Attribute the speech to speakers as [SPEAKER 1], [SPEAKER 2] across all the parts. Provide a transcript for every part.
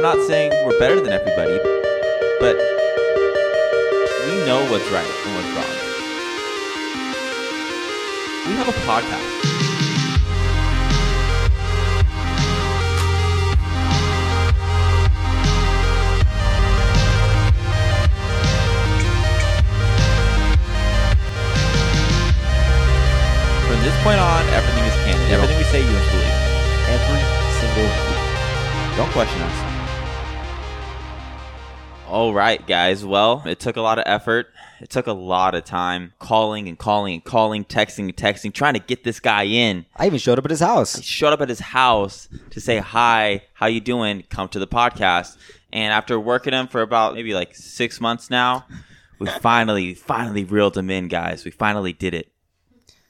[SPEAKER 1] I'm not saying we're better than everybody, but we know what's right and what's wrong. We have a podcast. From this point on, everything is canon. Everything we say, you must believe.
[SPEAKER 2] Every single week.
[SPEAKER 1] Don't question us. All right, guys. Well, it took a lot of effort. It took a lot of time calling and calling and calling, texting and texting, trying to get this guy in.
[SPEAKER 2] I even showed up at his house.
[SPEAKER 1] He showed up at his house to say hi, how you doing? Come to the podcast. And after working him for about maybe like six months now, we finally, finally reeled him in, guys. We finally did it.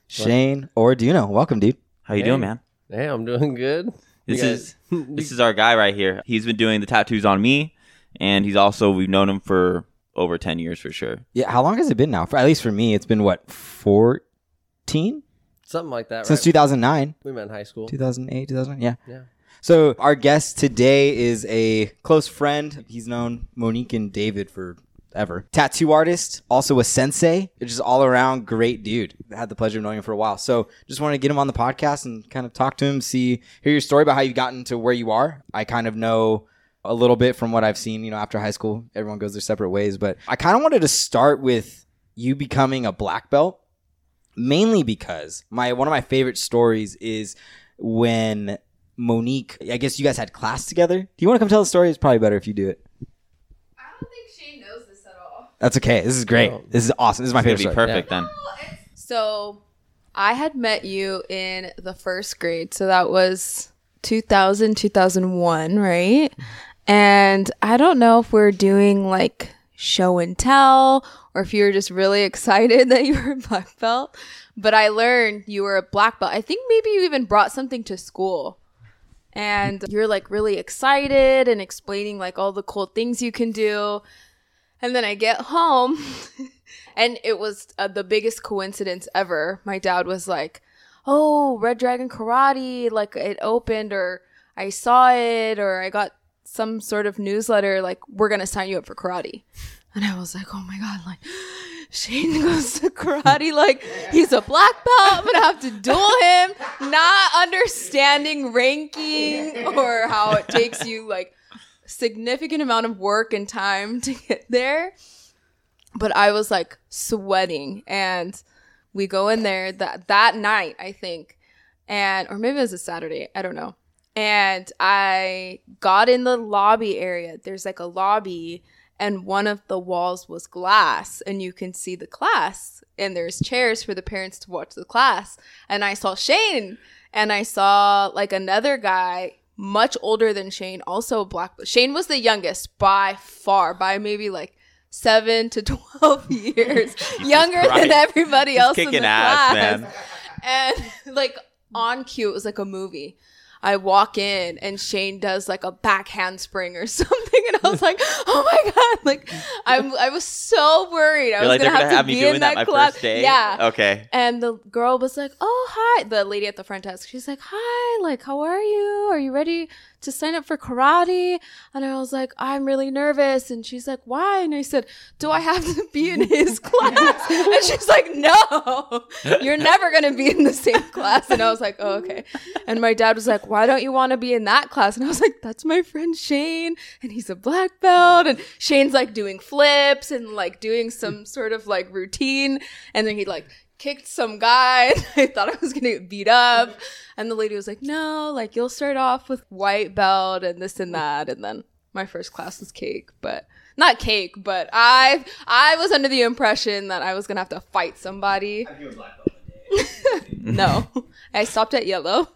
[SPEAKER 2] Shane or Duno, welcome, dude.
[SPEAKER 1] How you
[SPEAKER 3] Hey.
[SPEAKER 1] doing, man?
[SPEAKER 3] Hey, I'm doing good.
[SPEAKER 1] This
[SPEAKER 3] You
[SPEAKER 1] is this is our guy right here. He's been doing the tattoos on me, and he's also we've known him for over ten years for sure.
[SPEAKER 2] Yeah, how long has it been now? For at least for me, it's been what fourteen
[SPEAKER 3] something like that.
[SPEAKER 2] since
[SPEAKER 3] right?
[SPEAKER 2] two thousand nine.
[SPEAKER 3] we met in high school.
[SPEAKER 2] 2008, 2009. Yeah.
[SPEAKER 3] Yeah.
[SPEAKER 2] So our guest today is a close friend. He's known Monique and David for ever. Tattoo artist, also a sensei. Just all around great dude. Had the pleasure of knowing him for a while. So just wanted to get him on the podcast and kind of talk to him, see hear your story about how you've gotten to where you are. I kind of know a little bit from what I've seen, you know, after high school. Everyone goes their separate ways, but I kind of wanted to start with you becoming a black belt mainly because my one of my favorite stories is when Monique. I guess you guys had class together. Do you want to come tell the story? It's probably better if you do it.
[SPEAKER 4] I don't think Shane knows this at all.
[SPEAKER 2] That's okay. This is great. This is awesome. This is my favorite
[SPEAKER 1] be
[SPEAKER 2] story.
[SPEAKER 1] perfect then.
[SPEAKER 4] So, I had met you in the first grade. So that was 2000, 2001, right? And I don't know if we're doing like show and tell or if you were just really excited that you were a black belt. But I learned you were a black belt. I think maybe you even brought something to school. And you're like really excited and explaining like all the cool things you can do. And then I get home, and it was uh, the biggest coincidence ever. My dad was like, "Oh, Red Dragon Karate, like it opened, or I saw it, or I got some sort of newsletter, like we're gonna sign you up for karate." And I was like, "Oh my god!" Like Shane goes to karate, like he's a black belt. I'm gonna have to duel him, not understanding ranking or how it takes you like significant amount of work and time to get there. But I was like sweating and we go in there that that night, I think. And or maybe it was a Saturday, I don't know. And I got in the lobby area. There's like a lobby and one of the walls was glass and you can see the class and there's chairs for the parents to watch the class. And I saw Shane and I saw like another guy much older than Shane, also black. Shane was the youngest by far, by maybe like seven to twelve years younger than everybody
[SPEAKER 1] He's
[SPEAKER 4] else in the
[SPEAKER 1] ass,
[SPEAKER 4] class.
[SPEAKER 1] man.
[SPEAKER 4] And like on cue, it was like a movie. I walk in and Shane does like a back handspring or something, and I was like, "Oh my god!" Like I'm, I was so worried. I
[SPEAKER 1] You're
[SPEAKER 4] was
[SPEAKER 1] like
[SPEAKER 4] gonna
[SPEAKER 1] gonna
[SPEAKER 4] have to be in
[SPEAKER 1] that
[SPEAKER 4] that,
[SPEAKER 1] day.
[SPEAKER 4] Yeah,
[SPEAKER 1] Okay.
[SPEAKER 4] and the girl was like, "Oh, hi." The lady at the front desk, she's like, "Hi, like, how are you? Are you ready to sign up for karate?" And I was like, "I'm really nervous." And she's like, "Why?" And I said, "Do I have to be in his class?" and she's like, "No, you're never gonna be in the same class." And I was like, "Oh, okay." And my dad was like, "Why don't you want to be in that class?" And I was like, "That's my friend Shane, and he's a black belt." And Shane's like doing flips and like doing some sort of like routine, and then he like kicked some guy. I thought I was gonna get beat up, and the lady was like, "No, like you'll start off with white belt and this and that," and then my first class was cake, but not cake, but I I was under the impression that I was gonna have to fight somebody. no, I stopped at yellow,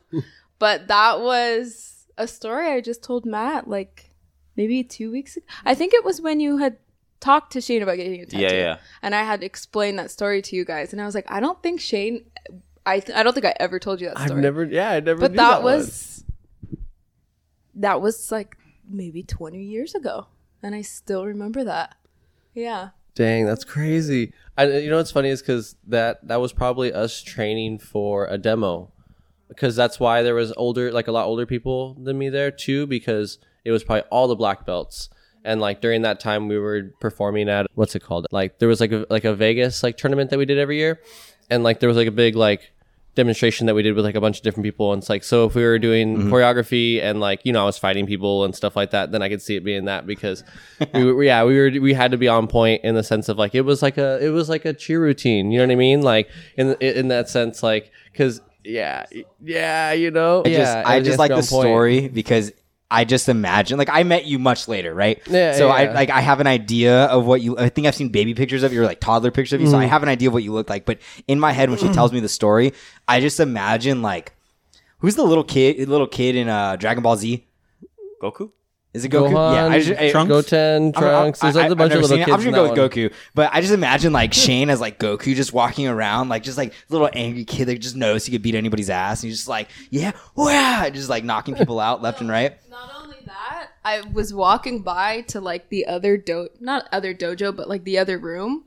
[SPEAKER 4] but that was a story I just told Matt like maybe two weeks ago. I think it was when you had talked to Shane about getting a tattoo.
[SPEAKER 1] Yeah, yeah.
[SPEAKER 4] And I had explained that story to you guys, and I was like, I don't think Shane. I th- I don't think I ever told you that story.
[SPEAKER 3] I've
[SPEAKER 4] story.
[SPEAKER 3] never, yeah, I never.
[SPEAKER 4] but
[SPEAKER 3] knew
[SPEAKER 4] that,
[SPEAKER 3] one.
[SPEAKER 4] was that was like maybe 20 years ago and i still remember that yeah
[SPEAKER 3] Dang, that's crazy. I, uh, you know what's funny is because that that was probably us training for a demo because that's why there was older, like a lot older people than me there too, because it was probably all the black belts. And like during that time, we were performing at what's it called? Like there was like a like a Vegas like tournament that we did every year, and like there was like a big like demonstration that we did with like a bunch of different people and it's like so if we were doing
[SPEAKER 2] Mm-hmm.
[SPEAKER 3] choreography and like you know I was fighting people and stuff like that then I could see it being that because we were yeah we were we had to be on point in the sense of like it was like a it was like a cheer routine you know what I mean like in in that sense like because yeah yeah you know
[SPEAKER 2] I
[SPEAKER 3] yeah
[SPEAKER 2] just, I just like the
[SPEAKER 3] point.
[SPEAKER 2] story because I just imagine like I met you much later, right?
[SPEAKER 3] Yeah,
[SPEAKER 2] So
[SPEAKER 3] yeah,
[SPEAKER 2] I like I have an idea of what you. I think I've seen baby pictures of you, or like toddler pictures of you. So
[SPEAKER 3] Mm.
[SPEAKER 2] I have an idea of what you look like. But in my head, when she tells me the story, I just imagine like who's the little kid, little kid in uh, Dragon Ball Z?
[SPEAKER 1] Goku.
[SPEAKER 2] Is it Goku?
[SPEAKER 3] Gohan,
[SPEAKER 2] yeah, I just, I,
[SPEAKER 1] Trunks?
[SPEAKER 3] Goten,
[SPEAKER 2] I'm- I'm-
[SPEAKER 3] Trunks. There's
[SPEAKER 2] I-
[SPEAKER 3] a bunch of little
[SPEAKER 2] seen
[SPEAKER 3] kids.
[SPEAKER 2] I'm just gonna
[SPEAKER 3] that
[SPEAKER 2] go
[SPEAKER 3] one.
[SPEAKER 2] with Goku, but I just imagine like Shane as like Goku just walking around, like just like little angry kid that just knows he could beat anybody's ass, and he's just like, yeah, wow, just like knocking people out left and right.
[SPEAKER 4] Not only that, I was walking by to like the other do not other dojo, but like the other room,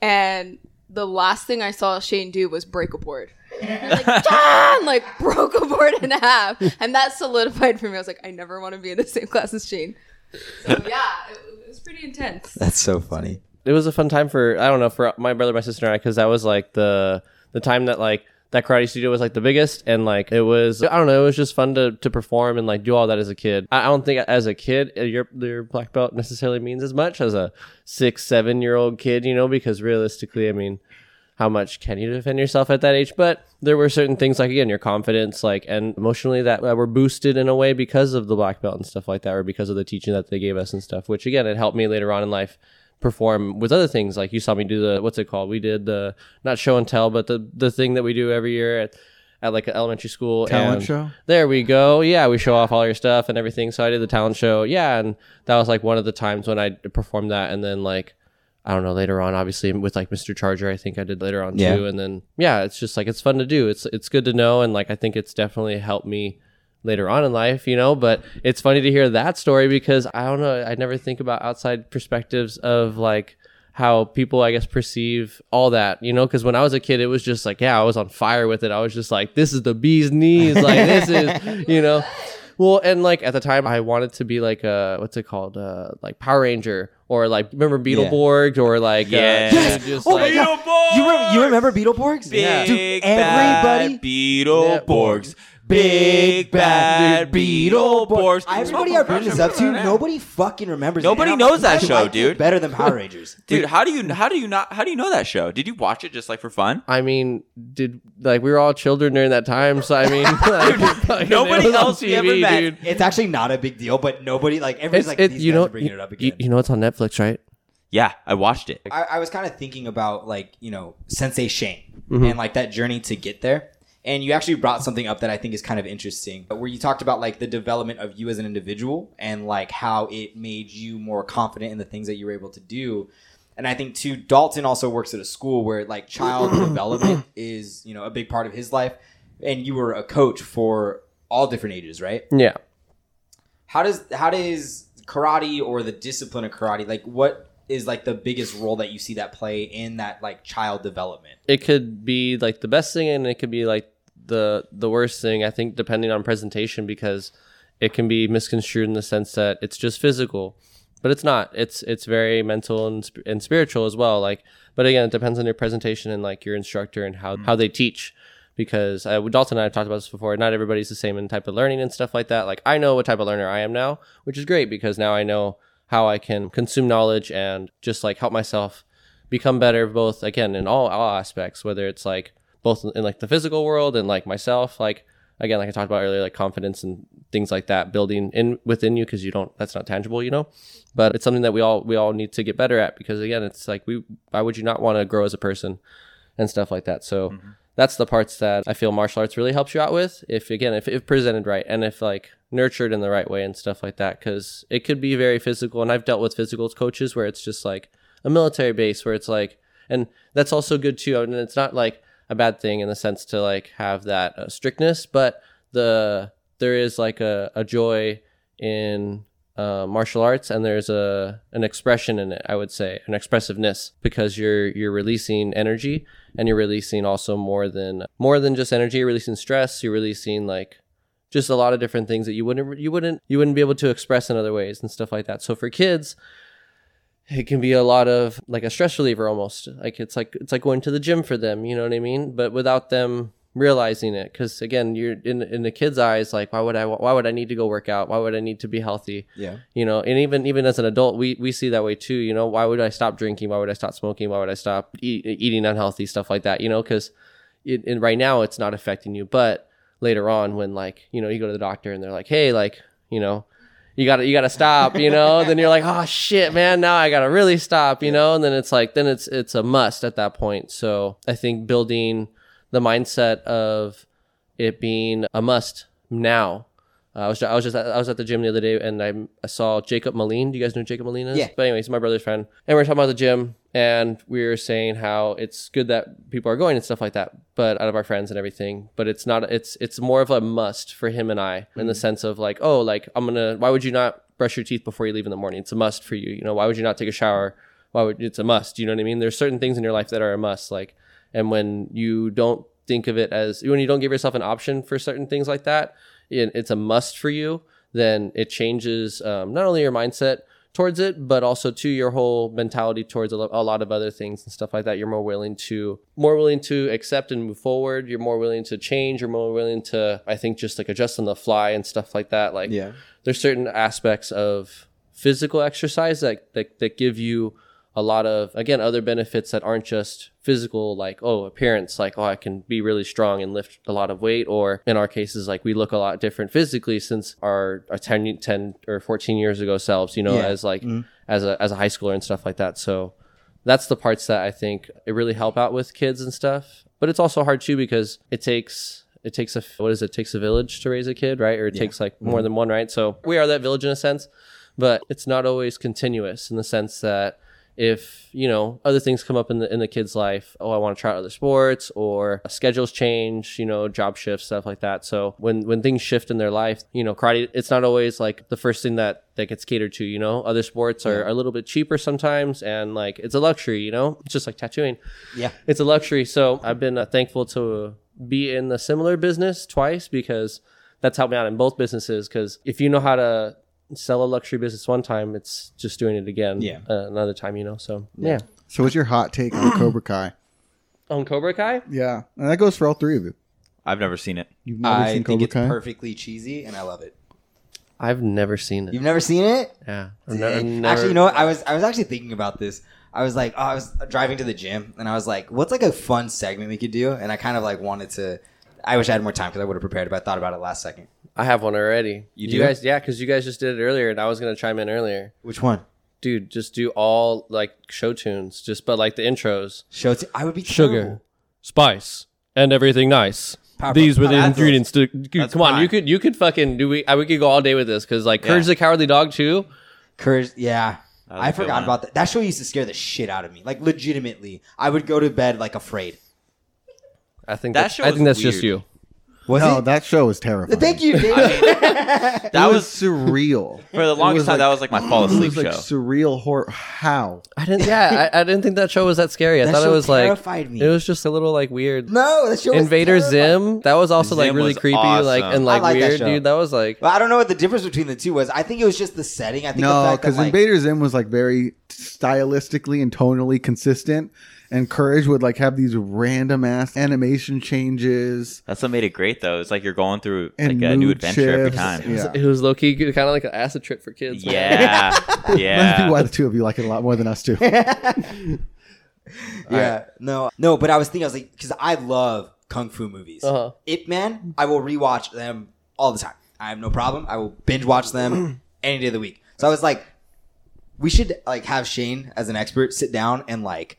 [SPEAKER 4] and the last thing I saw Shane do was break a board. Like John, like broke a board in half, and that solidified for me. I was like, I never want to be in the same class as Shane. So yeah, it, it was pretty intense.
[SPEAKER 2] That's so funny.
[SPEAKER 3] it was a fun time for I don't know for my brother, my sister, and I because that was like the the time that like that karate studio was like the biggest and like it was I don't know it was just fun to to perform and like do all that as a kid. I, I don't think as a kid uh, your your black belt necessarily means as much as a six seven year old kid, you know, because realistically, I mean. How much can you defend yourself at that age? But there were certain things like again your confidence, like and emotionally that, that were boosted in a way because of the black belt and stuff like that, or because of the teaching that they gave us and stuff. Which again, it helped me later on in life perform with other things like you saw me do the what's it called we did the not show and tell but the the thing that we do every year at at like an elementary school
[SPEAKER 5] Talent
[SPEAKER 3] and
[SPEAKER 5] show?
[SPEAKER 3] there we go yeah we show off all your stuff and everything so i did the talent show yeah and that was like one of the times when i performed that and then like I don't know later on obviously with like Mr. Charger I think I did later on
[SPEAKER 2] Yeah.
[SPEAKER 3] too and then yeah it's just like it's fun to do it's it's good to know and like I think it's definitely helped me later on in life, you know. But it's funny to hear that story because I don't know. I never think about outside perspectives of like how people, I guess, perceive all that, you know. Because when I was a kid, it was just like, yeah, I was on fire with it. I was just like, this is the bee's knees. Like this is, you know. Well, and like at the time, I wanted to be like a what's it called, uh, like Power Ranger or like remember Beetleborg or like
[SPEAKER 1] Yeah.
[SPEAKER 3] uh,
[SPEAKER 1] Yes!
[SPEAKER 3] just
[SPEAKER 2] Oh my God. You, re- you remember Beetleborgs?
[SPEAKER 1] Big
[SPEAKER 2] Dude,
[SPEAKER 1] bad
[SPEAKER 2] everybody.
[SPEAKER 1] Beetleborgs. Big bad Beetleborgs.
[SPEAKER 2] Everybody I bring this up to, nobody fucking remembers. it.
[SPEAKER 1] Nobody
[SPEAKER 2] And I'm
[SPEAKER 1] knows that
[SPEAKER 2] I
[SPEAKER 1] show,
[SPEAKER 2] like it
[SPEAKER 1] dude.
[SPEAKER 2] Better than Power Rangers.
[SPEAKER 1] Dude, how do you how do you not how do you know that show? Did you watch it just like for fun?
[SPEAKER 3] I mean, did like we were all children during that time, so I mean, like, fucking-
[SPEAKER 1] nobody
[SPEAKER 3] it was on
[SPEAKER 1] else we ever met.
[SPEAKER 2] It's actually not a big deal, but nobody like everybody's
[SPEAKER 3] It's,
[SPEAKER 2] like
[SPEAKER 3] it,
[SPEAKER 2] these
[SPEAKER 3] you
[SPEAKER 2] guys
[SPEAKER 3] know,
[SPEAKER 2] are bringing it up again.
[SPEAKER 3] you know, it's on Netflix, right?
[SPEAKER 1] Yeah, I watched it.
[SPEAKER 2] I, I was kind of thinking about like you know Sensei Shane
[SPEAKER 3] Mm-hmm.
[SPEAKER 2] and like that journey to get there. And you actually brought something up that I think is kind of interesting, where you talked about like the development of you as an individual and like how it made you more confident in the things that you were able to do. And I think too, Dalton also works at a school where like child development is you know a big part of his life, and you were a coach for all different ages, right?
[SPEAKER 3] Yeah.
[SPEAKER 2] how does how does karate or the discipline of karate like what is like the biggest role that you see that play in that like child development
[SPEAKER 3] It could be like the best thing, and it could be like the the worst thing. I think depending on presentation, because it can be misconstrued in the sense that it's just physical, but it's not. It's it's very mental and and spiritual as well. Like, but again, it depends on your presentation and like your instructor and how how they teach. Because uh, Dalton and I have talked about this before. Not everybody's the same in type of learning and stuff like that. Like I know what type of learner I am now, which is great because now I know how I can consume knowledge and just like help myself become better both again in all, all aspects whether it's like both in like the physical world and like myself like again like i talked about earlier like confidence and things like that building in within you because you don't that's not tangible you know? But it's something that we all we all need to get better at because again it's like we why would you not want to grow as a person and stuff like that? So mm-hmm. that's the parts that i feel martial arts really helps you out with if again if, if presented right and if like nurtured in the right way and stuff like that because it could be very physical and i've dealt with physical coaches where it's just like a military base where it's like and that's also good too and it's not like a bad thing in the sense to like have that uh, strictness but the there is like a, a joy in uh, martial arts and there's a an expression in it i would say an expressiveness because you're you're releasing energy and you're releasing also more than more than just energy. You're releasing stress. You're releasing like just a lot of different things that you wouldn't you wouldn't you wouldn't be able to express in other ways and stuff like that. So for kids it can be a lot of like a stress reliever almost. Like it's like it's like going to the gym for them you know what i mean? But without them realizing it because again you're in in the kids eyes like why would i why would i need to go work out? Why would i need to be healthy?
[SPEAKER 2] Yeah.
[SPEAKER 3] you know and even even as an adult we we see that way too you know? Why would i stop drinking? Why would i stop smoking? Why would i stop eat, eating unhealthy stuff like that you know? Because and right now it's not affecting you but later on when like you know you go to the doctor and they're like hey like you know you gotta you gotta stop you know? Then you're like oh shit man now i gotta really stop you know? And then it's like then it's it's a must at that point. So i think building the mindset of it being a must now uh, I was I was just at, I was at the gym the other day and I, I saw Jacob Moline. Do you guys know who Jacob Moline is?
[SPEAKER 2] Yeah.
[SPEAKER 3] But anyways, my brother's friend, and we were talking about the gym, and we were saying how it's good that people are going and stuff like that, but out of our friends and everything. But it's not. It's it's more of a must for him and I in the sense of like, oh, like I'm gonna. Why would you not brush your teeth before you leave in the morning? It's a must for you. You know, why would you not take a shower? Why would it's a must? Do you know what I mean? There's certain things in your life that are a must. Like, and when you don't think of it as when you don't give yourself an option for certain things like that, it's a must for you. Then it changes um, not only your mindset towards it, but also to your whole mentality towards a, lot of other things and stuff like that. You're more willing to more willing to accept and move forward. You're more willing to change. You're more willing to, I think, just like adjust on the fly and stuff like that. Like
[SPEAKER 2] Yeah.
[SPEAKER 3] there's certain aspects of physical exercise that, that that give you a lot of again other benefits that aren't just physical like oh appearance like oh I can be really strong and lift a lot of weight or in our cases like we look a lot different physically since our, our 10, 10 or 14 years ago selves you know
[SPEAKER 2] Yeah.
[SPEAKER 3] as like mm-hmm. as a as a high schooler and stuff like that so that's the parts that I think it really help out with kids and stuff. But it's also hard too because it takes it takes a what is it? it takes a village to raise a kid, right? Or it takes like mm-hmm. more than one, right? So we are that village in a sense, but it's not always continuous in the sense that if you know other things come up in the in the kid's life oh i want to try other sports or schedules change you know job shifts stuff like that. So when when things shift in their life you know karate it's not always like the first thing that that gets catered to you know? Other sports are a little bit cheaper sometimes and like it's a luxury you know? It's just like tattooing.
[SPEAKER 2] Yeah.
[SPEAKER 3] it's a luxury. So i've been uh, thankful to be in the similar business twice because that's helped me out in both businesses because if you know how to sell a luxury business one time it's just doing it again
[SPEAKER 2] Yeah.
[SPEAKER 3] uh, another time you know so yeah
[SPEAKER 5] So, what's your hot take on Cobra Kai?
[SPEAKER 3] on cobra kai
[SPEAKER 5] Yeah, and that goes for all three of you.
[SPEAKER 1] I've never seen it.
[SPEAKER 5] You've never
[SPEAKER 2] I
[SPEAKER 5] seen
[SPEAKER 2] think
[SPEAKER 5] Cobra
[SPEAKER 2] it's
[SPEAKER 5] Kai?
[SPEAKER 2] perfectly cheesy, and I love it.
[SPEAKER 3] i've never seen it
[SPEAKER 2] You've never seen it?
[SPEAKER 3] yeah I've never,
[SPEAKER 2] Dang.
[SPEAKER 3] never-
[SPEAKER 2] Actually, you know what? I was I was actually thinking about this. I was like, oh, I was driving to the gym, and I was like, what's like a fun segment we could do? And I kind of like wanted to. I wish I had more time because I would have prepared, but I thought about it last second.
[SPEAKER 3] I have one already
[SPEAKER 2] You
[SPEAKER 3] you
[SPEAKER 2] do?
[SPEAKER 3] guys yeah because you guys just did it earlier and i was gonna chime in earlier
[SPEAKER 2] Which one?
[SPEAKER 3] dude just do all like show tunes just but like the intros
[SPEAKER 2] Show. T- I would be
[SPEAKER 3] sugar,
[SPEAKER 2] terrible.
[SPEAKER 3] spice, and everything nice.
[SPEAKER 2] Powerpuff-
[SPEAKER 3] These were the
[SPEAKER 2] That's-
[SPEAKER 3] ingredients. To, dude,
[SPEAKER 1] That's
[SPEAKER 3] come on,
[SPEAKER 1] fine.
[SPEAKER 3] you could you could fucking do we? I, we could go all day with this because like Courage
[SPEAKER 1] Yeah.
[SPEAKER 3] the Cowardly Dog too.
[SPEAKER 2] Courage. Yeah.
[SPEAKER 1] was
[SPEAKER 2] I
[SPEAKER 1] a good
[SPEAKER 2] forgot
[SPEAKER 1] one.
[SPEAKER 2] about that. That show used to scare the shit out of me. Like legitimately, I would go to bed like afraid.
[SPEAKER 3] I think
[SPEAKER 1] That
[SPEAKER 3] that's,
[SPEAKER 1] show
[SPEAKER 3] I think
[SPEAKER 1] was
[SPEAKER 3] that's just
[SPEAKER 1] weird.
[SPEAKER 3] you.
[SPEAKER 2] Was
[SPEAKER 5] no,
[SPEAKER 2] it?
[SPEAKER 5] that show was terrifying.
[SPEAKER 2] Thank you, David.
[SPEAKER 1] That
[SPEAKER 5] That was
[SPEAKER 1] was
[SPEAKER 5] surreal.
[SPEAKER 1] for the longest time.
[SPEAKER 5] like-
[SPEAKER 1] that was like my fall
[SPEAKER 5] It
[SPEAKER 1] asleep
[SPEAKER 5] was like
[SPEAKER 1] show.
[SPEAKER 5] surreal horror. How?
[SPEAKER 3] I didn't. Yeah, I, I didn't think that show was that scary. I
[SPEAKER 2] That
[SPEAKER 3] thought it
[SPEAKER 2] show
[SPEAKER 3] was like
[SPEAKER 2] terrified me.
[SPEAKER 3] it was just a little like weird.
[SPEAKER 2] no, that show was
[SPEAKER 3] Invader
[SPEAKER 2] terrifying.
[SPEAKER 3] Zim. That was also like
[SPEAKER 1] Zim
[SPEAKER 3] really
[SPEAKER 1] was
[SPEAKER 3] creepy, like
[SPEAKER 1] awesome.
[SPEAKER 3] and like,
[SPEAKER 2] I like that
[SPEAKER 3] weird,
[SPEAKER 2] show.
[SPEAKER 3] dude. That was like
[SPEAKER 2] But I don't know what the difference between the two was. I think it was just the setting. I think the
[SPEAKER 5] No,
[SPEAKER 2] fact that
[SPEAKER 5] because
[SPEAKER 2] like,
[SPEAKER 5] Invader Zim was like very stylistically and tonally consistent, and Courage would like have these random ass animation changes.
[SPEAKER 1] That's what made it great, though. It's like you're going through
[SPEAKER 5] And
[SPEAKER 1] like a new
[SPEAKER 5] mood
[SPEAKER 1] adventure every
[SPEAKER 5] shifts.
[SPEAKER 1] time.
[SPEAKER 5] Yeah.
[SPEAKER 3] it was low key kind of like an acid trip for kids. man.
[SPEAKER 1] Yeah,
[SPEAKER 5] Must be
[SPEAKER 1] yeah.
[SPEAKER 5] why the two of you like it a lot more than us two.
[SPEAKER 2] yeah, no, no. But I was thinking, I was like, because I love kung fu movies.
[SPEAKER 3] Uh-huh.
[SPEAKER 2] Ip Man, I will rewatch them all the time. I have no problem. I will binge watch them any day of the week. So I was like, we should like have Shane as an expert sit down and like,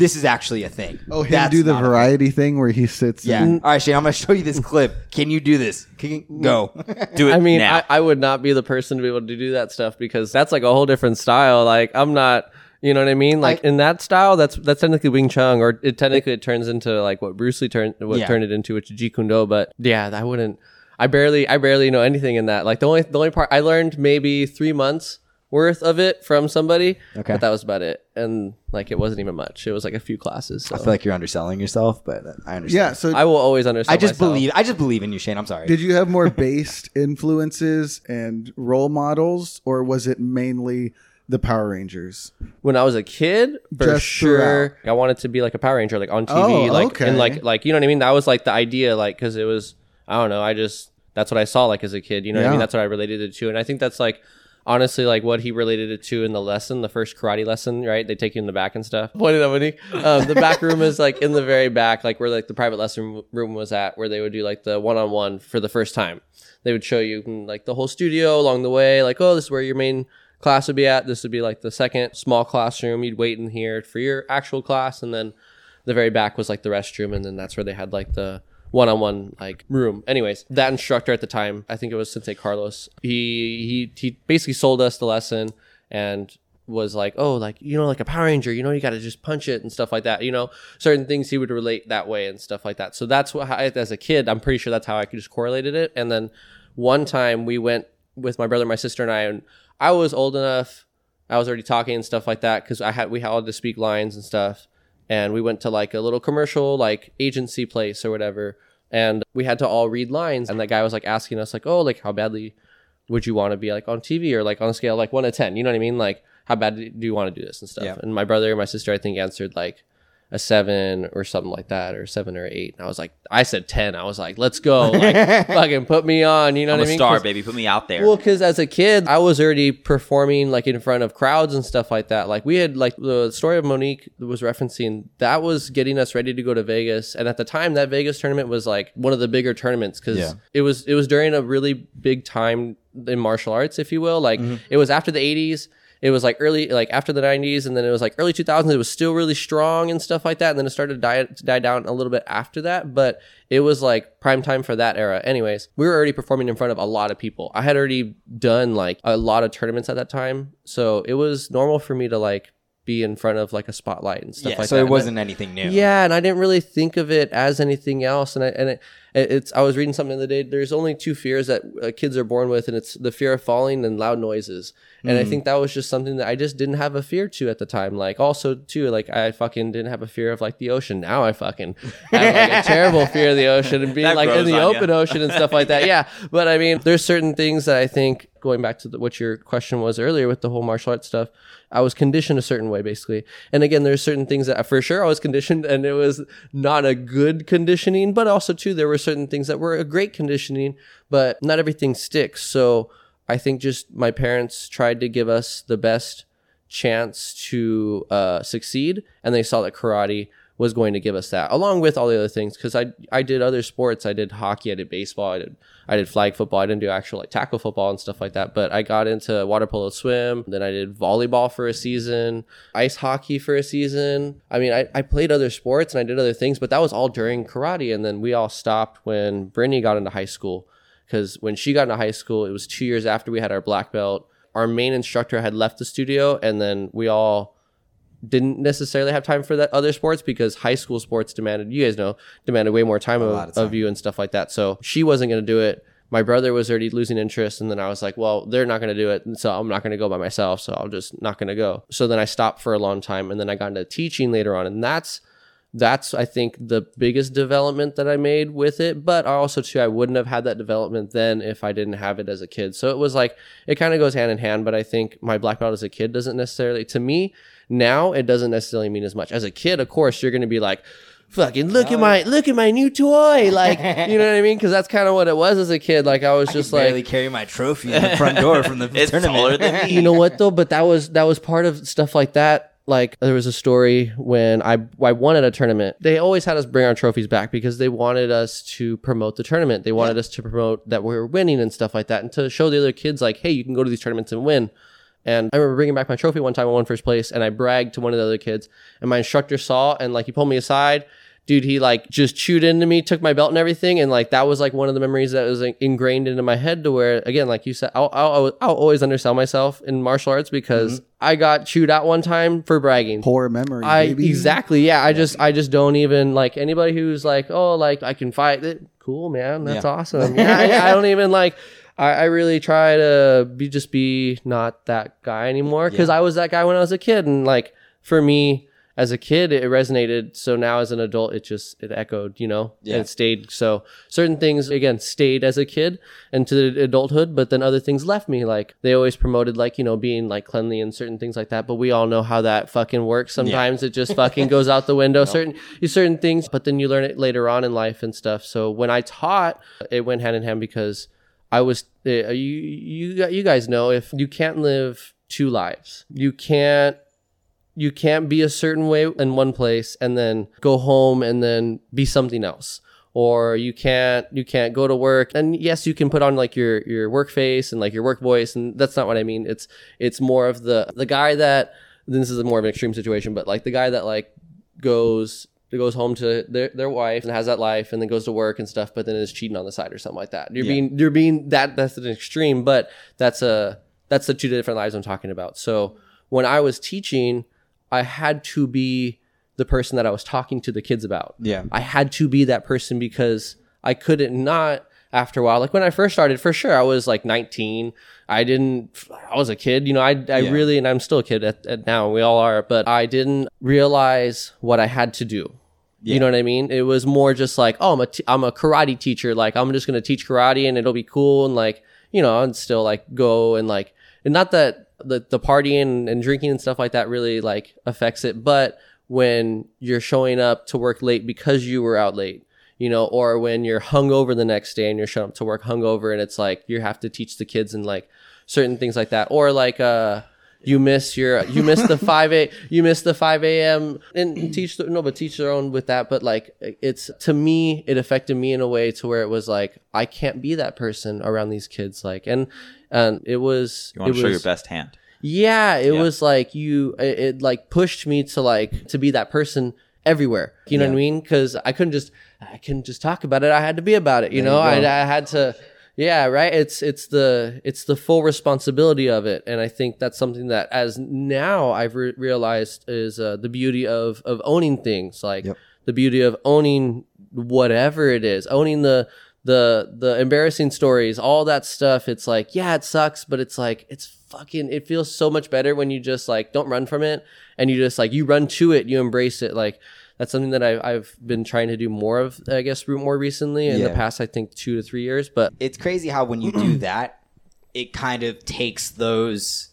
[SPEAKER 2] this is actually a thing.
[SPEAKER 5] Oh, him
[SPEAKER 2] That's
[SPEAKER 5] do the
[SPEAKER 2] not a thing.
[SPEAKER 5] variety thing where he sits.
[SPEAKER 2] Yeah.
[SPEAKER 5] and- mm.
[SPEAKER 2] All right, Shane. I'm gonna show you this clip. Can you do this? Can you go? Mm.
[SPEAKER 1] Do it
[SPEAKER 3] I mean,
[SPEAKER 1] now.
[SPEAKER 3] I, I would not be the person to be able to do that stuff because that's like a whole different style. Like I'm not, you know what I mean? Like
[SPEAKER 2] I-
[SPEAKER 3] in that style, that's that's technically Wing Chun, or it technically it turns into like what Bruce Lee turned what
[SPEAKER 2] Yeah.
[SPEAKER 3] turned it into, which is Jeet Kune Do. But yeah, I wouldn't. I barely I barely know anything in that. Like the only the only part I learned maybe three months worth of it from somebody.
[SPEAKER 2] Okay.
[SPEAKER 3] But that was about it. And like it wasn't even much. It was like a few classes. So
[SPEAKER 2] I feel like you're underselling yourself, but I understand.
[SPEAKER 5] Yeah. So
[SPEAKER 3] I will always understand.
[SPEAKER 2] I just
[SPEAKER 3] myself.
[SPEAKER 2] believe. I just believe in you, Shane. I'm sorry.
[SPEAKER 5] Did you have more based influences and role models, or was it mainly the Power Rangers?
[SPEAKER 3] when I was a kid, for
[SPEAKER 5] Just
[SPEAKER 3] sure, I wanted to be like a Power Ranger, like on TV,
[SPEAKER 5] Oh,
[SPEAKER 3] like
[SPEAKER 5] okay.
[SPEAKER 3] and like like you know what I mean. That was like the idea, like because it was I don't know, I just that's what I saw like as a kid. You know what I mean? That's what I related it to, and I think that's like honestly like what he related it to in the lesson, the first karate lesson, right? They take you in the back and stuff. Pointed Monique. Um, the back room is like in the very back, like where like the private lesson room was at, where they would do like the one on one for the first time. They would show you mm, like the whole studio along the way, like oh, this is where your main class would be at. This would be like the second small classroom. You'd wait in here for your actual class, and then the very back was like the restroom, and then that's where they had like the one-on-one like room. Anyways, that instructor at the time, I think it was Sensei Carlos. He he he basically sold us the lesson and was like, oh, like you know, like a Power Ranger, you know, you got to just punch it and stuff like that. You know, certain things he would relate that way and stuff like that. So that's what I, as a kid, I'm pretty sure that's how I just correlated it. And then one time we went with my brother, my sister, and I, and I was old enough. I was already talking and stuff like that because I had we had to speak lines and stuff. And we went to like a little commercial like agency place or whatever, and we had to all read lines. And that guy was like asking us like, oh, like how badly would you want to be like on TV or like on a scale of, like one to ten? You know what I mean? Like how bad do you want to do this and stuff?
[SPEAKER 2] Yeah.
[SPEAKER 3] And my brother and my sister, I think, answered like a seven or something like that, or seven or eight. And I was like, I said ten. I was like, let's go, like fucking put me on. You know
[SPEAKER 1] I'm
[SPEAKER 3] what I mean?
[SPEAKER 1] star, baby. Put me out there.
[SPEAKER 3] well, because as a kid, I was already performing like in front of crowds and stuff like that. Like we had like the story of Monique was referencing that was getting us ready to go to Vegas, and at the time that Vegas tournament was like one of the bigger tournaments because
[SPEAKER 2] Yeah.
[SPEAKER 3] it was it was during a really big time in martial arts, if you will. Like mm-hmm. it was after the '80s. It was like early, like after the '90s, and then it was like early 2000s. It was still really strong and stuff like that, and then it started to die, to die down a little bit after that. But it was like prime time for that era. Anyways, we were already performing in front of a lot of people. I had already done like a lot of tournaments at that time, so it was normal for me to like be in front of like a spotlight and stuff
[SPEAKER 2] yeah,
[SPEAKER 3] like
[SPEAKER 2] so
[SPEAKER 3] that.
[SPEAKER 2] it wasn't anything new.
[SPEAKER 3] yeah, and I didn't really think of it as anything else. And I and it, it's I was reading something the other day. There's only two fears that uh, kids are born with, and it's the fear of falling and loud noises. And I think that was just something that I just didn't have a fear to at the time. Like also too, like I fucking didn't have a fear of like the ocean. Now I fucking have like a terrible fear of the ocean and being like in the open ocean and stuff like that. Yeah, but I mean, there's certain things that I think going back to the, what your question was earlier with the whole martial arts stuff. I was conditioned a certain way, basically. And again, there's certain things that for sure I was conditioned, and it was not a good conditioning. But also, too, there were certain things that were a great conditioning, but not everything sticks. So I think just my parents tried to give us the best chance to uh, succeed, and they saw that karate was going to give us that, along with all the other things. Because I I did other sports, I did hockey, I did baseball, I did I did flag football, I didn't do actual like tackle football and stuff like that. But I got into water polo, swim, then I did volleyball for a season, ice hockey for a season. I mean, I, I played other sports and I did other things, but that was all during karate. And then we all stopped when Brittany got into high school because when she got into high school, it was two years after we had our black belt. Our main instructor had left the studio, and then we all didn't necessarily have time for that other sports because high school sports demanded, you guys know, demanded way more time, of,
[SPEAKER 2] of time.
[SPEAKER 3] of you and stuff like that. So she wasn't going to do it. My brother was already losing interest, and then I was like, "Well, they're not going to do it, and so I'm not going to go by myself. So I'm just not going to go." So then I stopped for a long time, and then I got into teaching later on, and that's that's I think the biggest development that I made with it. But also too, I wouldn't have had that development then if I didn't have it as a kid. So it was like it kind of goes hand in hand. But I think my black belt as a kid doesn't necessarily to me now it doesn't necessarily mean as much. As a kid, of course, you're going to be like. Fucking look at oh, my look at my new toy, like you know what I mean? Because that's kind of what it was as a kid. Like I was just like,
[SPEAKER 2] barely carry my trophy in the front door from the
[SPEAKER 1] it's
[SPEAKER 2] tournament.
[SPEAKER 1] taller than me.
[SPEAKER 3] you know what though? But that was that was part of stuff like that. Like there was a story when I I won at a tournament. They always had us bring our trophies back because they wanted us to promote the tournament. They wanted us to promote that we were winning and stuff like that, and to show the other kids like, hey, you can go to these tournaments and win. And I remember bringing back my trophy one time. I won first place, and I bragged to one of the other kids. And my instructor saw, and like he pulled me aside. Dude, he like just chewed into me, took my belt and everything, and like that was like one of the memories that was like, ingrained into my head to where again, like you said, I'll I'll, I'll always undersell myself in martial arts because mm-hmm. I got chewed out one time for bragging.
[SPEAKER 5] Poor memory,
[SPEAKER 3] I
[SPEAKER 5] baby.
[SPEAKER 3] exactly yeah. I just I just don't even like anybody who's like oh like I can fight. It, cool man, that's
[SPEAKER 2] Yeah.
[SPEAKER 3] awesome. Yeah, I, I don't even like. I, I really try to be just be not that guy anymore because I was that guy when I was a kid and like for me as a kid it resonated. So now as an adult it just it echoed you know
[SPEAKER 2] Yeah.
[SPEAKER 3] and it stayed. So certain things again stayed as a kid into the adulthood, but then other things left me. Like they always promoted like you know being like cleanly and certain things like that. But we all know how that fucking works. Sometimes it just fucking goes out the window. Certain you certain things, but then you learn it later on in life and stuff. So when I taught, it went hand in hand because I was uh, you you you guys know if you can't live two lives, you can't you can't be a certain way in one place and then go home and then be something else. Or you can't you can't go to work. And yes you can put on like your your work face and like your work voice and that's not what i mean. It's it's more of the the guy that this is a more of an extreme situation but like the guy that like goes goes home to their, their wife and has that life and then goes to work and stuff but then is cheating on the side or something like that. You're
[SPEAKER 2] Yeah.
[SPEAKER 3] being you're being that that's an extreme but that's a that's the two different lives i'm talking about. So when i was teaching i had to be the person that i was talking to the kids about
[SPEAKER 2] Yeah.
[SPEAKER 3] I had to be that person because I couldn't not after a while. Like when I first started, for sure, I was like 19. I didn't, I was a kid, you know, I, I
[SPEAKER 2] Yeah.
[SPEAKER 3] really, and I'm still a kid at, at now, we all are, but I didn't realize what I had to do.
[SPEAKER 2] Yeah.
[SPEAKER 3] You know what I mean? It was more just like, oh, I'm a, t- I'm a karate teacher. Like, I'm just going to teach karate and it'll be cool. And like, you know, and still like go and like, and not that the, the partying and drinking and stuff like that really like affects it, but when you're showing up to work late because you were out late, you know, or when you're hungover the next day and you're showing up to work hungover and it's like you have to teach the kids and like certain things like that, or like uh you miss your you miss the five a you miss the five a.m. and teach the, no, but teach their own with that. But like it's to me, it affected me in a way to where it was like I can't be that person around these kids. Like and and it was
[SPEAKER 1] You want to show
[SPEAKER 3] was-
[SPEAKER 1] your best hand.
[SPEAKER 3] yeah, it
[SPEAKER 1] Yeah.
[SPEAKER 3] was like you. It, it like pushed me to like to be that person everywhere. You know what I mean? Because I couldn't just I couldn't just talk about it. I had to be about it. You know, I, I had to. Yeah, right. It's it's the it's the full responsibility of it, and I think that's something that as now I've re- realized is uh, the beauty of of owning things, like
[SPEAKER 2] Yep.
[SPEAKER 3] the beauty of owning whatever it is, owning the the the embarrassing stories, all that stuff. It's like, yeah, it sucks, but it's like it's fucking it feels so much better when you just like don't run from it and you just like you run to it, you embrace it. Like that's something that I've I've been trying to do more of, I guess, more recently in the past, I think two to three years. But
[SPEAKER 2] it's crazy how when you do that, it kind of takes those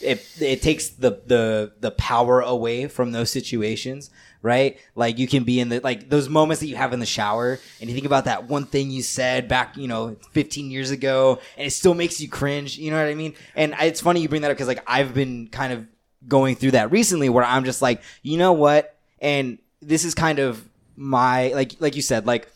[SPEAKER 2] it it takes the the the power away from those situations, right? Like you can be in the like those moments that you have in the shower and you think about that one thing you said back, you know, 15 years ago and it still makes you cringe, you know what I mean? And it's funny you bring that up cuz like I've been kind of going through that recently where I'm just like, you know what? And this is kind of my like like you said like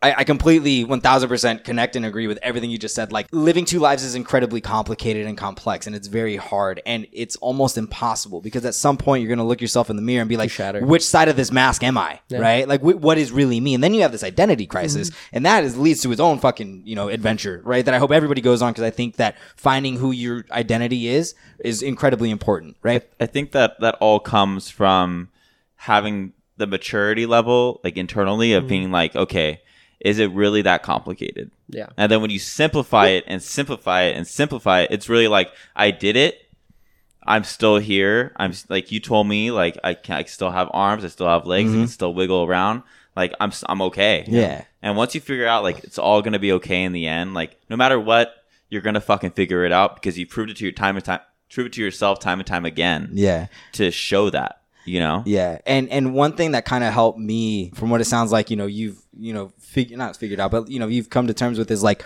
[SPEAKER 2] I, I completely 1000% connect and agree with everything you just said. Like, living two lives is incredibly complicated and complex, and it's very hard, and it's almost impossible because at some point you're going to look yourself in the mirror and be like,
[SPEAKER 3] shatter.
[SPEAKER 2] which side of this mask am I? Right? Like, wh- what is really me? And then you have this identity crisis,
[SPEAKER 3] Mm-hmm.
[SPEAKER 2] and that is leads to its own fucking, you know, adventure, right? That I hope everybody goes on because I think that finding who your identity is is incredibly important, right?
[SPEAKER 1] I think that that all comes from having the maturity level, like internally,
[SPEAKER 3] Mm-hmm.
[SPEAKER 1] of being like, okay, is it really that complicated?
[SPEAKER 3] yeah,
[SPEAKER 1] And then when you simplify it and simplify it and simplify it, it's really like, I did it. I'm still here. I'm like you told me, like I can I still have arms, I still have legs, I can mm-hmm. still wiggle around. Like I'm I'm okay.
[SPEAKER 2] Yeah.
[SPEAKER 1] And once you figure out like it's all gonna be okay in the end, like no matter what, you're gonna fucking figure it out because you proved it to your time and time, prove it to yourself time and time again
[SPEAKER 2] Yeah.
[SPEAKER 1] to show that. You know.
[SPEAKER 2] Yeah, and and one thing that kind of helped me, from what it sounds like, you know, you've you know figured not figured out, but you know, you've come to terms with is like,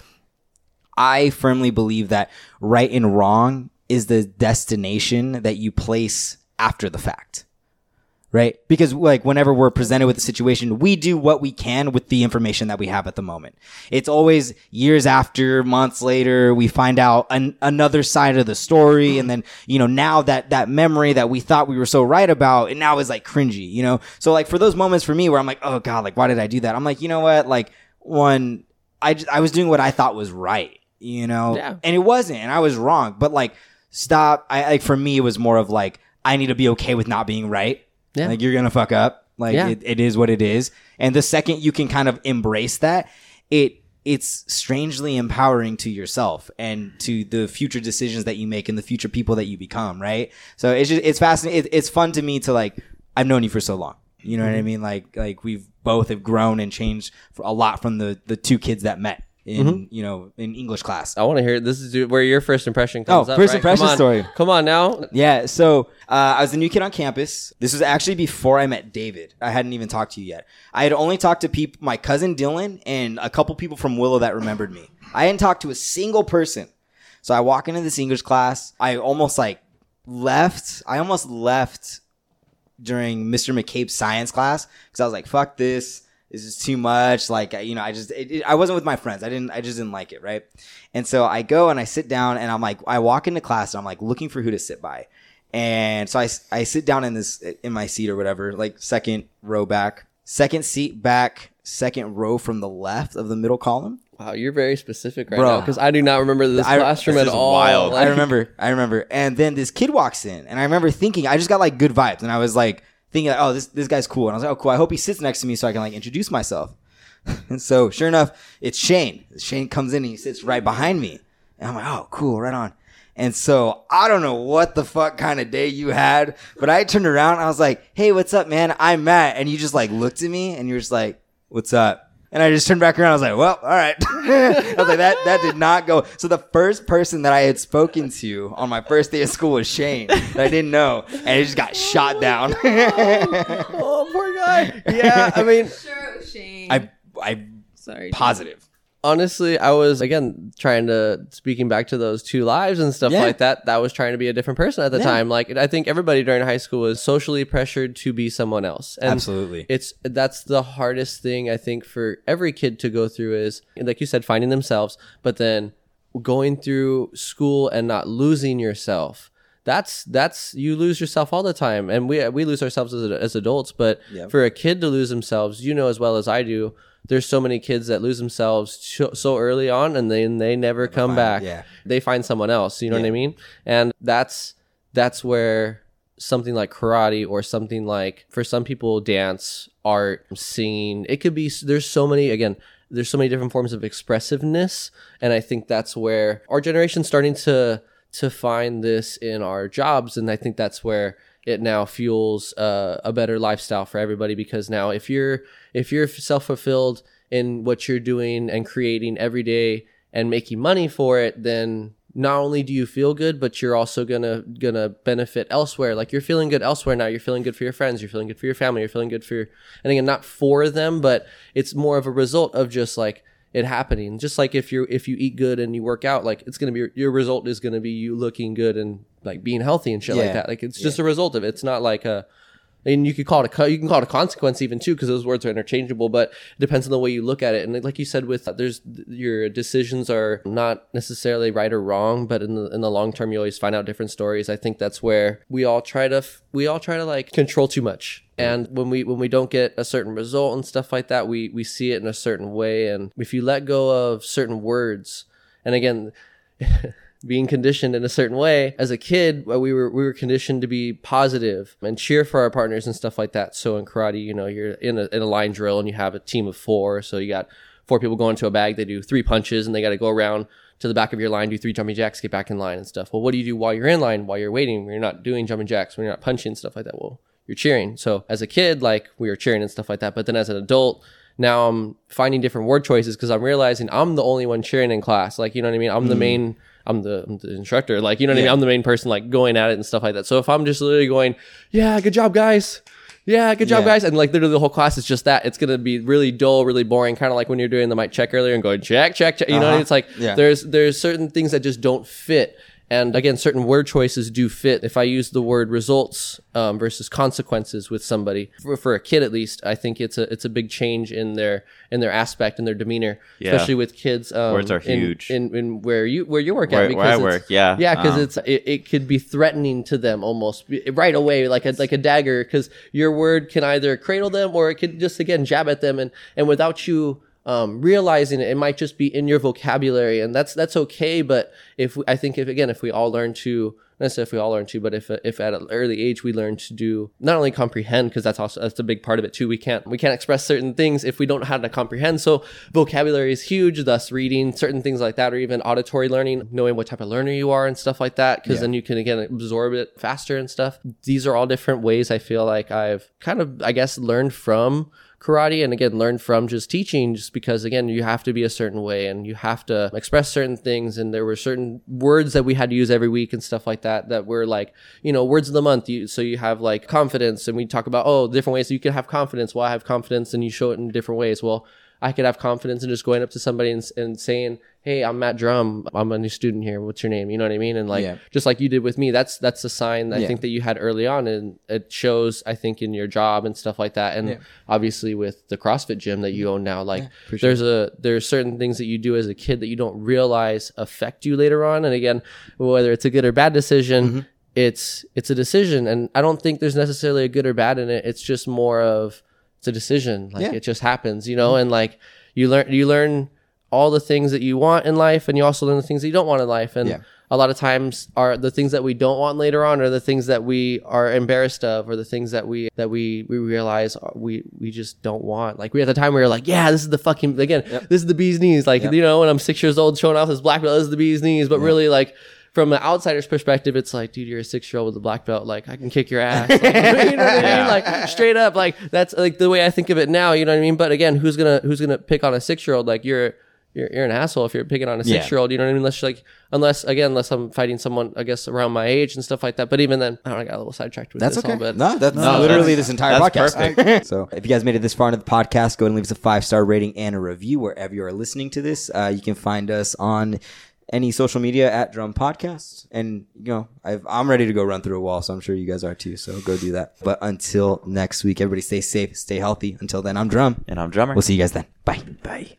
[SPEAKER 2] I firmly believe that right and wrong is the destination that you place after the fact, right? Because like whenever we're presented with a situation, we do what we can with the information that we have at the moment. It's always years after, months later, we find out an, another side of the story, and then you know now that that memory that we thought we were so right about, it now is like cringy, you know. So like for those moments for me where I'm like, oh god, like why did I do that? I'm like, you know what, like one, I just, I was doing what I thought was right, you know,
[SPEAKER 3] Yeah.
[SPEAKER 2] and it wasn't, and I was wrong, but like stop. I like for me, it was more of like I need to be okay with not being right.
[SPEAKER 3] Yeah.
[SPEAKER 2] Like you're gonna fuck up. Like
[SPEAKER 3] Yeah.
[SPEAKER 2] it, it is what it is. And the second you can kind of embrace that, it it's strangely empowering to yourself and to the future decisions that you make and the future people that you become. Right. So it's just it's fascinating. It, it's fun to me to like I've known you for so long. You know what
[SPEAKER 3] Mm-hmm.
[SPEAKER 2] I mean? Like like we've both have grown and changed a lot from the the two kids that met in
[SPEAKER 3] Mm-hmm.
[SPEAKER 2] you know in English class.
[SPEAKER 3] I want to hear this is where your first impression comes
[SPEAKER 2] Oh,
[SPEAKER 3] up.
[SPEAKER 2] first
[SPEAKER 3] right?
[SPEAKER 2] impression
[SPEAKER 3] Come
[SPEAKER 2] story.
[SPEAKER 3] Come on now.
[SPEAKER 2] Yeah, so uh, I was a new kid on campus. This was actually before I met David. I hadn't even talked to you yet. I had only talked to people, my cousin Dylan, and a couple people from Willow that remembered me. I hadn't talked to a single person. So I walk into this English class. I almost like left. I almost left during Mr. McCabe's science class because I was like, "Fuck this." This is too much. Like, you know, I just, it, it- I wasn't with my friends. I didn't, I just didn't like it. Right. And so I go and I sit down and I'm like, I walk into class and I'm like looking for who to sit by. And so I, I sit down in this, in my seat or whatever, like second row back, second seat back, second row from the left of the middle column.
[SPEAKER 3] Wow, you're very specific right
[SPEAKER 2] Bro.
[SPEAKER 3] now because I do not remember this
[SPEAKER 2] I-
[SPEAKER 3] classroom
[SPEAKER 1] This
[SPEAKER 3] at all.
[SPEAKER 1] wild.
[SPEAKER 2] I remember, I remember. And then this kid walks in, and I remember thinking, I just got like good vibes, and I was like thinking, like, oh, this this guy's cool, and I was like, oh, cool. I hope he sits next to me so I can like introduce myself. and so, sure enough, it's Shane. Shane comes in and he sits right behind me, and I'm like, oh, cool, right on. And so I don't know what the fuck kind of day you had, but I turned around I was like, "Hey, what's up, man? I'm Matt." And you just like looked at me and you're just like, "What's up?" And I just turned back around. I was like, "Well, all right." I was like, "That that did not go." So the first person that I had spoken to on my first day of school was Shane that I didn't know, and it just got shot oh, down.
[SPEAKER 3] oh, poor guy. Yeah, I mean,
[SPEAKER 4] Sure, Shane.
[SPEAKER 2] I I
[SPEAKER 4] Sorry.
[SPEAKER 2] positive.
[SPEAKER 3] Honestly, I was again trying to speaking back to those two lives and stuff
[SPEAKER 2] Yeah.
[SPEAKER 3] like that. That was trying to be a different person at the
[SPEAKER 2] Yeah.
[SPEAKER 3] time. Like I think everybody during high school was socially pressured to be someone else. And
[SPEAKER 2] Absolutely.
[SPEAKER 3] It's that's the hardest thing I think for every kid to go through is like you said, finding themselves, but then going through school and not losing yourself. That's that's you lose yourself all the time, and we we lose ourselves as, as adults. But
[SPEAKER 2] Yep.
[SPEAKER 3] for a kid to lose themselves, you know as well as I do. There's so many kids that lose themselves so, so early on, and then they never come
[SPEAKER 2] find-
[SPEAKER 3] back.
[SPEAKER 2] yeah.
[SPEAKER 3] They find someone else. You know what I mean? And that's that's where something like karate or something like for some people dance art singing it could be there's so many again there's so many different forms of expressiveness and i think that's where our generation's starting to to find this in our jobs and i think that's where it now fuels uh, a better lifestyle for everybody because now if you're if you're self-fulfilled in what you're doing and creating every day and making money for it then not only do you feel good but you're also gonna gonna benefit elsewhere. Like you're feeling good elsewhere now. You're feeling good for your friends. You're feeling good for your family. You're feeling good for your and again not for them but it's more of a result of just like it happening. Just like if you're if you eat good and you work out like it's gonna be your result is gonna be you looking good and like being healthy and shit like that. Like it's just a result of it. It's not like a and you could call it a you can call it a consequence even too because those words are interchangeable but it depends on the way you look at it. And like you said with uh, there's your decisions are not necessarily right or wrong but in the in the long term you always find out different stories. I think that's where we all try to we all try to like control too much. And when we when we don't get a certain result and stuff like that we we see it in a certain way. And if you let go of certain words and again being conditioned in a certain way. As a kid uh, we were we were conditioned to be positive and cheer for our partners and stuff like that. So in karate you know you're in a, in a line drill and you have a team of four. So you got four people going to a bag they do three punches and they got to go around to the back of your line do three jumping jacks get back in line and stuff. Well what do you do while you're in line while you're waiting? When you're not doing jumping jacks when you're not punching stuff like that. Well you're cheering. So as a kid like we were cheering and stuff like that. But then as an adult now I'm finding different word choices because I'm realizing I'm the only one cheering in class. Like, you know what I mean? I'm the main, I'm the, I'm the instructor. Like, you know what I mean? I'm the main person, like going at it and stuff like that. So if I'm just literally going, yeah, good job, guys. Yeah, good job,
[SPEAKER 2] Yeah.
[SPEAKER 3] guys. And like literally the whole class is just that. It's gonna be really dull, really boring, kind of like when you're doing the mic check earlier and going check, check, check. You know, what I mean?
[SPEAKER 2] Uh-huh.
[SPEAKER 3] it's like
[SPEAKER 2] Yeah.
[SPEAKER 3] there's there's certain things that just don't fit. And again, certain word choices do fit. If I use the word results um, versus consequences with somebody, for, for a kid at least, I think it's a it's a big change in their in their aspect and their demeanor,
[SPEAKER 1] Yeah.
[SPEAKER 3] especially with kids. Um,
[SPEAKER 1] Words are
[SPEAKER 3] in-
[SPEAKER 1] huge.
[SPEAKER 3] in, in, where you where you work
[SPEAKER 1] Where-
[SPEAKER 3] at.
[SPEAKER 1] where I work, yeah.
[SPEAKER 3] yeah, because
[SPEAKER 1] Um,
[SPEAKER 3] it's it, it could be threatening to them almost right away, like a like a dagger, because your word can either cradle them or it can just again jab at them, and and without you um, realizing it, it might just be in your vocabulary, and that's that's okay. But if we, I think if again if we all learn to not if we all learn to, but if if at an early age we learn to do not only comprehend because that's also that's a big part of it too. We can't we can't express certain things if we don't know how to comprehend. So vocabulary is huge. Thus, reading certain things like that, or even auditory learning, knowing what type of learner you are and stuff like that, because then you can again absorb it faster and stuff. These are all different ways I feel like I've kind of I guess learned from karate and again learn from just teaching just because again you have to be a certain way and you have to express certain things. And there were certain words that we had to use every week and stuff like that that were like you know words of the month. You, so you have like confidence. And we talk about oh different ways. You can have confidence. Well i have confidence. And you show it in different ways. Well I could have confidence in just going up to somebody and, and saying, "Hey, I'm Matt Drum. I'm a new student here. What's your name?" You know what I mean? And like
[SPEAKER 2] Yeah.
[SPEAKER 3] just like you did with me, that's that's a sign I
[SPEAKER 2] Yeah.
[SPEAKER 3] think that you had early on, and it shows I think in your job and stuff like that, and
[SPEAKER 2] Yeah.
[SPEAKER 3] obviously with the CrossFit gym that you own now, like there's a there's certain things that you do as a kid that you don't realize affect you later on, and again, whether it's a good or bad decision.
[SPEAKER 2] Mm-hmm.
[SPEAKER 3] It's it's a decision, and I don't think there's necessarily a good or bad in it. It's just more of it's a decision. Like it just happens, you know, and like you learn you learn all the things that you want in life and you also learn the things that you don't want in life. And
[SPEAKER 2] Yeah.
[SPEAKER 3] a lot of times are the things that we don't want later on are the things that we are embarrassed of or the things that we that we we realize we we just don't want. Like we at the time we were like, yeah, this is the fucking again, this is the bee's knees. Like you know, when I'm six years old showing off this black belt, this is the bee's knees. But really like from an outsider's perspective, it's like, dude, you're a six year old with a black belt. Like, I can kick your ass. Like, you know what I mean? Like, straight up. Like, that's like the way I think of it now. You know what I mean? But again, who's gonna who's gonna pick on a six year old? Like, you're you're, you're an asshole if you're picking on a six year old. You know what I mean? Unless like, unless again, unless I'm fighting someone, I guess around my age and stuff like that. But even then, I don't know, I got a little sidetracked with
[SPEAKER 2] That's
[SPEAKER 3] this
[SPEAKER 2] okay.
[SPEAKER 3] all bit.
[SPEAKER 2] No, that's
[SPEAKER 1] No,
[SPEAKER 2] literally
[SPEAKER 1] that's-
[SPEAKER 2] this entire
[SPEAKER 1] that's
[SPEAKER 2] podcast. so if you guys made it this far into the podcast, go ahead and leave us a five star rating and a review wherever you are listening to this. Uh, you can find us on any social media at Drum Podcast. And you know, I've, I'm ready to go run through a wall, so I'm sure you guys are too. So go do that. But until next week, everybody stay safe, stay healthy. Until then, I'm Drum.
[SPEAKER 1] And I'm drummer.
[SPEAKER 2] We'll see you guys then. Bye.
[SPEAKER 1] Bye.